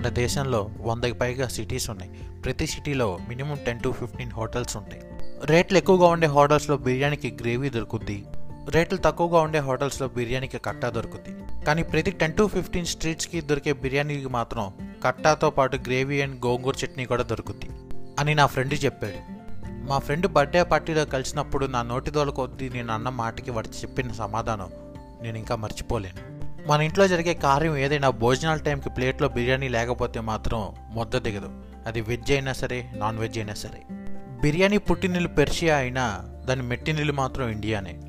మన దేశంలో వందకి పైగా సిటీస్ ఉన్నాయి. ప్రతి సిటీలో minimum ten to fifteen hotels ఉంటాయి. రేట్లు ఎక్కువగా ఉండే హోటల్స్లో బిర్యానీకి గ్రేవీ దొరుకుద్ది. రేట్లు తక్కువగా ఉండే హోటల్స్లో బిర్యానీకి కట్టా దొరుకుద్ది. కానీ ప్రతి టెన్ టు ఫిఫ్టీన్ స్ట్రీట్స్కి దొరికే బిర్యానీకి మాత్రం కట్టాతో పాటు గ్రేవీ అండ్ గోంగూర చట్నీ కూడా దొరుకుద్ది అని నా ఫ్రెండ్ చెప్పాడు. మా ఫ్రెండ్ బర్త్డే పార్టీలో కలిసినప్పుడు నా నోటిదోల కొద్దీ నేను అన్న మాటకి వాడు చెప్పిన సమాధానం నేను ఇంకా మర్చిపోలేను. మన ఇంట్లో జరిగే కార్యం ఏదైనా భోజనాల టైంకి ప్లేట్లో బిర్యానీ లేకపోతే మాత్రం ముద్ద దిగదు. అది వెజ్ అయినా సరే నాన్ వెజ్ అయినా సరే. బిర్యానీ పుట్టినీళ్ళు పెర్షియా అయినా దాని మెట్టినిల్లు మాత్రం ఇండియానే.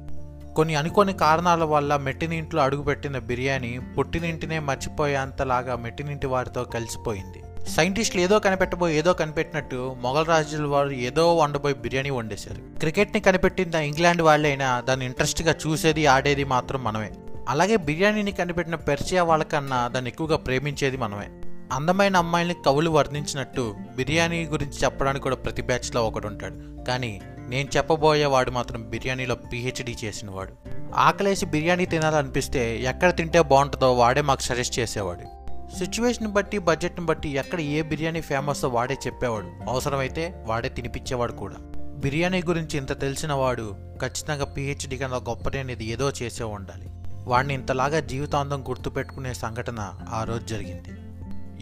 కొన్ని అనుకోని కారణాల వల్ల మెట్టినింట్లో అడుగుపెట్టిన బిర్యానీ పుట్టినింటినే మర్చిపోయేంతలాగా మెట్టినింటి వారితో కలిసిపోయింది. సైంటిస్టులు ఏదో కనిపెట్టబోయి ఏదో కనిపెట్టినట్టు మొఘల్ రాజుల వారు ఏదో వండబోయి బిర్యానీ వండేశారు. క్రికెట్ని కనిపెట్టిన ఇంగ్లాండ్ వాళ్ళైనా దాన్ని ఇంట్రెస్ట్గా చూసేది ఆడేది మాత్రం మనమే. అలాగే బిర్యానీని కనిపెట్టిన పెర్షియా వాళ్ళకన్నా దాన్ని ఎక్కువగా ప్రేమించేది మనమే. అందమైన అమ్మాయిల్ని కవులు వర్ణించినట్టు బిర్యానీ గురించి చెప్పడానికి కూడా ప్రతి బ్యాచ్లో ఒకడు ఉంటాడు కానీ నేను చెప్పబోయేవాడు మాత్రం బిర్యానీలో పిహెచ్డి చేసినవాడు. ఆకలేసి బిర్యానీ తినాలనిపిస్తే ఎక్కడ తింటే బాగుంటుందో వాడే మాకు సజెస్ట్ చేసేవాడు. సిచ్యువేషన్ బట్టి బడ్జెట్ని బట్టి ఎక్కడ ఏ బిర్యానీ ఫేమస్ వాడే చెప్పేవాడు. అవసరమైతే వాడే తినిపించేవాడు కూడా. బిర్యానీ గురించి ఇంత తెలిసిన వాడు ఖచ్చితంగా పిహెచ్డి కన్నా గొప్పదనేది ఏదో చేసే ఉండాలి. వాడిని ఇంతలాగా జీవితాంతం గుర్తుపెట్టుకునే సంఘటన ఆ రోజు జరిగింది.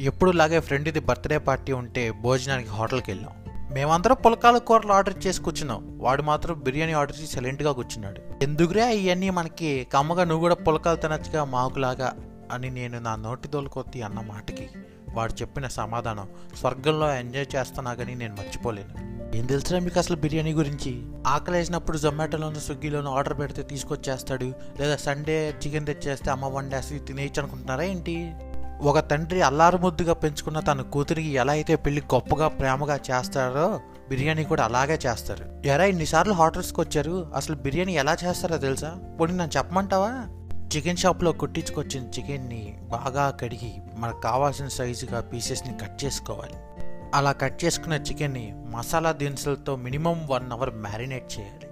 ఎప్పుడులాగే ఫ్రెండ్ది బర్త్డే పార్టీ ఉంటే భోజనానికి హోటల్కి వెళ్ళాం. మేమందరం పులకాల కూరలు ఆర్డర్ చేసి కూర్చున్నాం. వాడు మాత్రం బిర్యానీ ఆర్డర్ చేసి సైలెంట్గా కూర్చున్నాడు. ఎందుకురే ఇవన్నీ మనకి? కమ్మగా నువ్వు కూడా పులకాలు తినచ్చుగా మాకులాగా? అని నేను నా నోటి దోలుకొత్తి అన్న మాటకి వాడు చెప్పిన సమాధానం స్వర్గంలో ఎంజాయ్ చేస్తున్నా కానీ నేను మర్చిపోలేను. ఏం తెలుసురా మీకు అసలు బిర్యానీ గురించి? ఆకలి వేసినప్పుడు జొమాటోలోనూ స్విగ్గీలోనూ ఆర్డర్ పెడితే తీసుకొచ్చేస్తాడు. లేదా సండే చికెన్ తెచ్చేస్తే అమ్మ వండేసి తినేయచ్చు అనుకుంటున్నారా ఏంటి? ఒక తండ్రి అల్లారు ముద్దుగా పెంచుకున్న తన కూతురికి ఎలా అయితే పెళ్ళి గొప్పగా ప్రేమగా చేస్తారో బిర్యానీ కూడా అలాగే చేస్తారు. ఎరా ఇన్నిసార్లు హోటల్స్కి వచ్చారు. అసలు బిర్యానీ ఎలా చేస్తారో తెలుసా? పోనీ నన్ను చెప్పమంటావా? చికెన్ షాప్లో కుట్టించుకొచ్చిన చికెన్ని బాగా కడిగి మనకు కావాల్సిన సైజుగా పీసెస్ని కట్ చేసుకోవాలి. అలా కట్ చేసుకున్న చికెన్ని మసాలా దినుసులతో మినిమం వన్ అవర్ మ్యారినేట్ చేయాలి.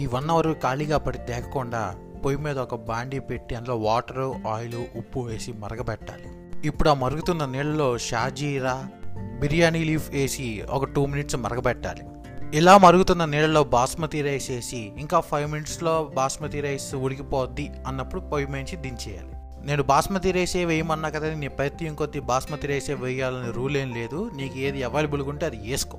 ఈ వన్ అవర్ ఖాళీగా పడి తేగకుండా పొయ్యి మీద ఒక బాండీ పెట్టి అందులో వాటర్ ఆయిల్ ఉప్పు వేసి మరగబెట్టాలి. ఇప్పుడు ఆ మరుగుతున్న నీళ్ళలో షాజీరా బిర్యానీ లీఫ్ వేసి ఒక టూ మినిట్స్ మరగబెట్టాలి. ఇలా మరుగుతున్న నీళ్ళలో బాస్మతి రైస్ వేసి ఇంకా ఫైవ్ మినిట్స్లో బాస్మతి రైస్ ఉడికిపోద్ది అన్నప్పుడు పొయ్యి మించి దించేయాలి. నేను బాస్మతి రైసే వేయమన్నా కదా నీ ప్రతి ఇంకొద్ది బాస్మతి రైసే వేయాలని రూల్ ఏం లేదు. నీకు ఏది అవైలబుల్గా ఉంటే అది వేసుకో.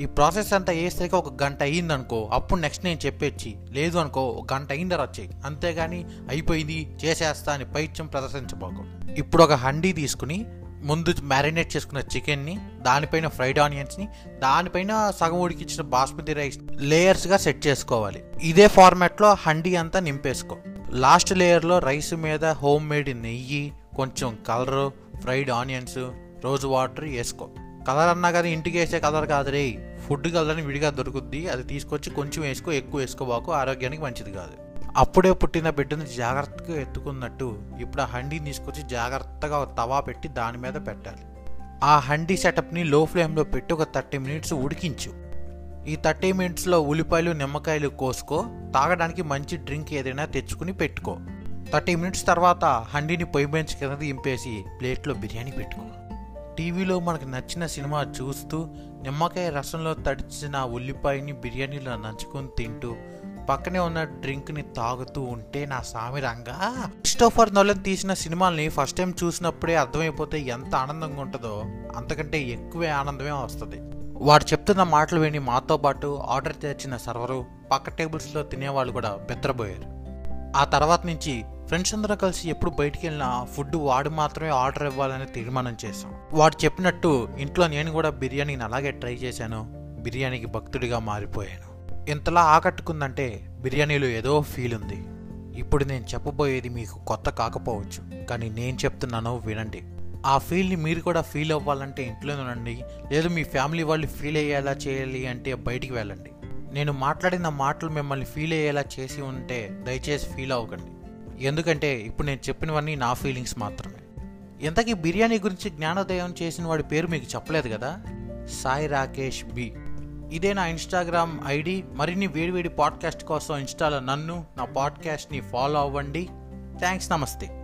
ఈ ప్రాసెస్ అంతా వేసాక ఒక గంట అయ్యింది అనుకో అప్పుడు నెక్స్ట్ నేను చెప్పేచ్చి లేదు అనుకో ఒక గంట అయిన తర్వాత చేయి అంతేగాని అయిపోయింది చేసేస్తా అని పైత్యం ప్రదర్శించబోకు. ఇప్పుడు ఒక హండీ తీసుకుని ముందు మ్యారినేట్ చేసుకున్న చికెన్ని దానిపైన ఫ్రైడ్ ఆనియన్స్ని దానిపైన సగం ఉడికించిన బాస్మతి రైస్ లేయర్స్గా సెట్ చేసుకోవాలి. ఇదే ఫార్మాట్లో హండీ అంతా నింపేసుకో. లాస్ట్ లేయర్లో రైస్ మీద హోమ్ మేడ్ నెయ్యి కొంచెం colour fried onions rose water వేసుకో కలర్ అన్నా కానీ ఇంటికి వేసే కలర్ కాదురే. ఫుడ్ కలర్ అని విడిగా దొరుకుద్ది. అది తీసుకొచ్చి కొంచెం వేసుకో ఎక్కువ వేసుకోబాకు. ఆరోగ్యానికి మంచిది కాదు. అప్పుడే పుట్టిన బిడ్డను జాగ్రత్తగా ఎత్తుకున్నట్టు ఇప్పుడు ఆ హండీని తీసుకొచ్చి జాగ్రత్తగా ఒక తవా పెట్టి దాని మీద పెట్టాలి. ఆ హండీ సెటప్ని లో ఫ్లేమ్లో పెట్టి ఒక థర్టీ మినిట్స్ ఉడికించు. ఈ థర్టీ మినిట్స్లో ఉల్లిపాయలు నిమ్మకాయలు కోసుకో. తాగడానికి మంచి డ్రింక్ ఏదైనా తెచ్చుకుని పెట్టుకో. థర్టీ మినిట్స్ తర్వాత హండీని పొయ్యి బెంచ్ కింద దింపేసి ప్లేట్లో బిర్యానీ పెట్టుకో. టీవీలో మనకు నచ్చిన సినిమా చూస్తూ నిమ్మకాయ రసంలో తడిచిన ఉల్లిపాయని బిర్యానీలో నంచుకొని తింటూ పక్కనే ఉన్న డ్రింక్ని తాగుతూ ఉంటే నా సామి రంగా. క్రిస్టోఫర్ నోలన్ తీసిన సినిమాల్ని ఫస్ట్ టైం చూసినప్పుడే అర్థమైపోతే ఎంత ఆనందంగా ఉంటుందో అంతకంటే ఎక్కువే ఆనందమే వస్తుంది. వాడు చెప్తున్న మాటలు విని మాతో పాటు ఆర్డర్ తెచ్చిన సర్వరు పక్క టేబుల్స్లో తినేవాళ్ళు కూడా బెత్తరబోయారు. ఆ తర్వాత నుంచి ఫ్రెండ్స్ అందరూ కలిసి ఎప్పుడు బయటికి వెళ్ళినా ఫుడ్ వాడు మాత్రమే ఆర్డర్ ఇవ్వాలని తీర్మానం చేశాం. వాడు చెప్పినట్టు ఇంట్లో నేను కూడా బిర్యానీని అలాగే ట్రై చేశాను. బిర్యానీకి భక్తుడిగా మారిపోయాను. ఇంతలా ఆకట్టుకుందంటే బిర్యానీలో ఏదో ఫీల్ ఉంది. ఇప్పుడు నేను చెప్పబోయేది మీకు కొత్త కాకపోవచ్చు. కానీ నేను చెప్తున్నాను వినండి. ఆ ఫీల్ని మీరు కూడా ఫీల్ అవ్వాలంటే ఇంట్లోనే ఉండండి. లేదు మీ ఫ్యామిలీ వాళ్ళు ఫీల్ అయ్యేలా చేయాలి అంటే బయటికి వెళ్ళండి. నేను మాట్లాడిన మాటలు మిమ్మల్ని ఫీల్ అయ్యేలా చేసి ఉంటే దయచేసి ఫీల్ అవ్వకండి. ఎందుకంటే ఇప్పుడు నేను చెప్పినవన్నీ నా ఫీలింగ్స్ మాత్రమే. ఇంతకీ బిర్యానీ గురించి జ్ఞానోదయం చేసిన వాడి పేరు మీకు చెప్పలేదు కదా? సాయి రాకేష్ బి. ఇదే నా ఇన్స్టాగ్రామ్ ఐడి. మరిన్ని వేడివేడి పాడ్కాస్ట్ కోసం ఇన్స్టాలో నన్ను నా పాడ్కాస్ట్ని ఫాలో అవ్వండి. థ్యాంక్స్ నమస్తే.